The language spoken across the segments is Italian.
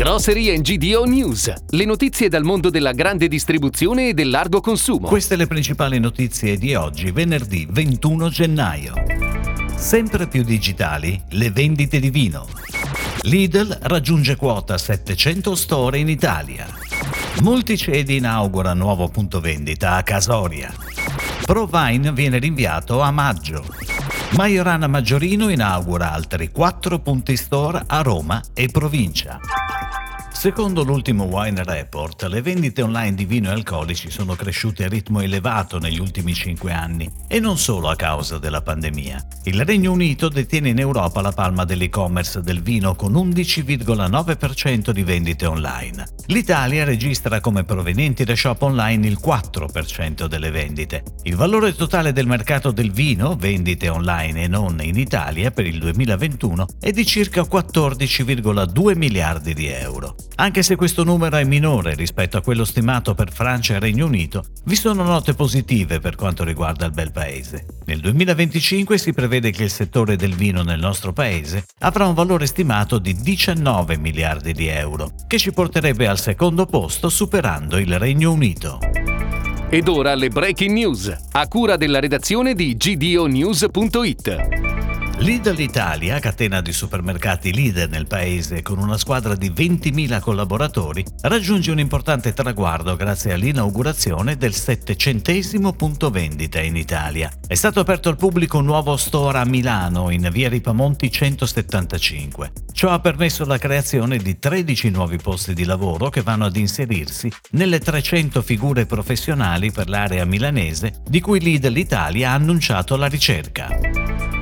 Grocery GDO News, le notizie dal mondo della grande distribuzione e del largo consumo. Queste le principali notizie di oggi, venerdì 21 gennaio. Sempre più digitali le vendite di vino. Lidl raggiunge quota 700 store in Italia. Multicedi inaugura nuovo punto vendita a Casoria. Provine viene rinviato a maggio. Majorana Maggiorino inaugura altri 4 punti store a Roma e provincia. Secondo l'ultimo Wine Report, le vendite online di vino e alcolici sono cresciute a ritmo elevato negli ultimi 5 anni e non solo a causa della pandemia. Il Regno Unito detiene in Europa la palma dell'e-commerce del vino con 11,9% di vendite online. L'Italia registra come provenienti da shop online il 4% delle vendite. Il valore totale del mercato del vino, vendite online e non in Italia per il 2021, è di circa 14,2 miliardi di euro. Anche se questo numero è minore rispetto a quello stimato per Francia e Regno Unito, vi sono note positive per quanto riguarda il bel paese. Nel 2025 si prevede che il settore del vino nel nostro paese avrà un valore stimato di 19 miliardi di euro, che ci porterebbe al secondo posto superando il Regno Unito. Ed ora le breaking news, a cura della redazione di gdonews.it. Lidl Italia, catena di supermercati leader nel paese con una squadra di 20.000 collaboratori, raggiunge un importante traguardo grazie all'inaugurazione del settecentesimo punto vendita in Italia. È stato aperto al pubblico un nuovo store a Milano in via Ripamonti 175. Ciò ha permesso la creazione di 13 nuovi posti di lavoro che vanno ad inserirsi nelle 300 figure professionali per l'area milanese di cui Lidl Italia ha annunciato la ricerca.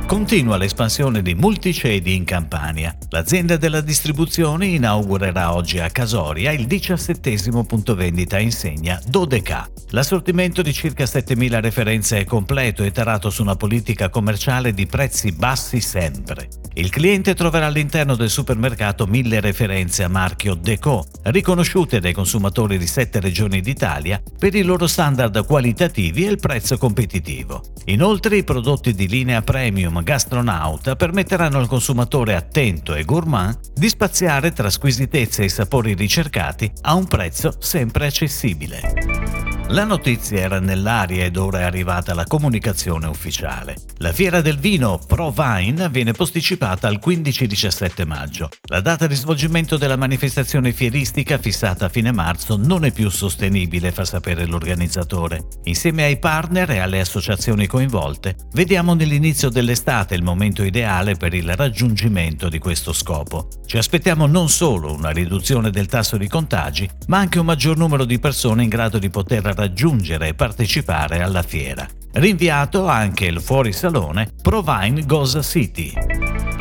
Continua l'espansione di multicedi in Campania. L'azienda della distribuzione inaugurerà oggi a Casoria il diciassettesimo punto vendita insegna Dodeca. L'assortimento di circa 7.000 referenze è completo e tarato su una politica commerciale di prezzi bassi sempre. Il cliente troverà all'interno del supermercato mille referenze a marchio Deco, riconosciute dai consumatori di sette regioni d'Italia per i loro standard qualitativi e il prezzo competitivo. Inoltre i prodotti di linea premium Gastronauta permetteranno al consumatore attento e gourmand di spaziare tra squisitezze e sapori ricercati a un prezzo sempre accessibile. La notizia era nell'aria ed ora è arrivata la comunicazione ufficiale. La fiera del vino Pro Vine viene posticipata al 15-17 maggio. La data di svolgimento della manifestazione fieristica fissata a fine marzo non è più sostenibile, fa sapere l'organizzatore. Insieme ai partner e alle associazioni coinvolte, vediamo nell'inizio dell'estate il momento ideale per il raggiungimento di questo scopo. Ci aspettiamo non solo una riduzione del tasso di contagi, ma anche un maggior numero di persone in grado di poter raggiungere e partecipare alla fiera. Rinviato anche il fuorisalone Provine Goza City.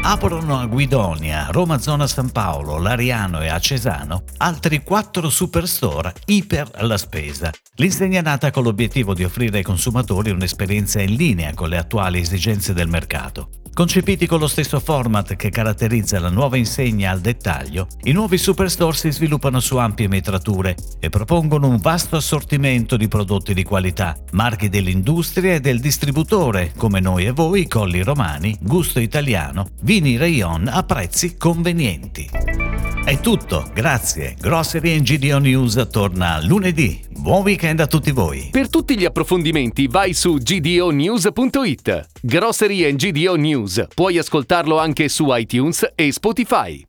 Aprono a Guidonia, Roma Zona San Paolo, Lariano e a Cesano altri quattro superstore iper alla spesa. L'insegna nata con l'obiettivo di offrire ai consumatori un'esperienza in linea con le attuali esigenze del mercato. Concepiti con lo stesso format che caratterizza la nuova insegna al dettaglio, i nuovi superstore si sviluppano su ampie metrature e propongono un vasto assortimento di prodotti di qualità, marchi dell'industria e del distributore, come noi e voi, Colli Romani, Gusto Italiano, Vini Rayon a prezzi convenienti. È tutto, grazie. Grocery GDO News torna lunedì. Buon weekend a tutti voi. Per tutti gli approfondimenti vai su gdonews.it. Grocery GDO News. Puoi ascoltarlo anche su iTunes e Spotify.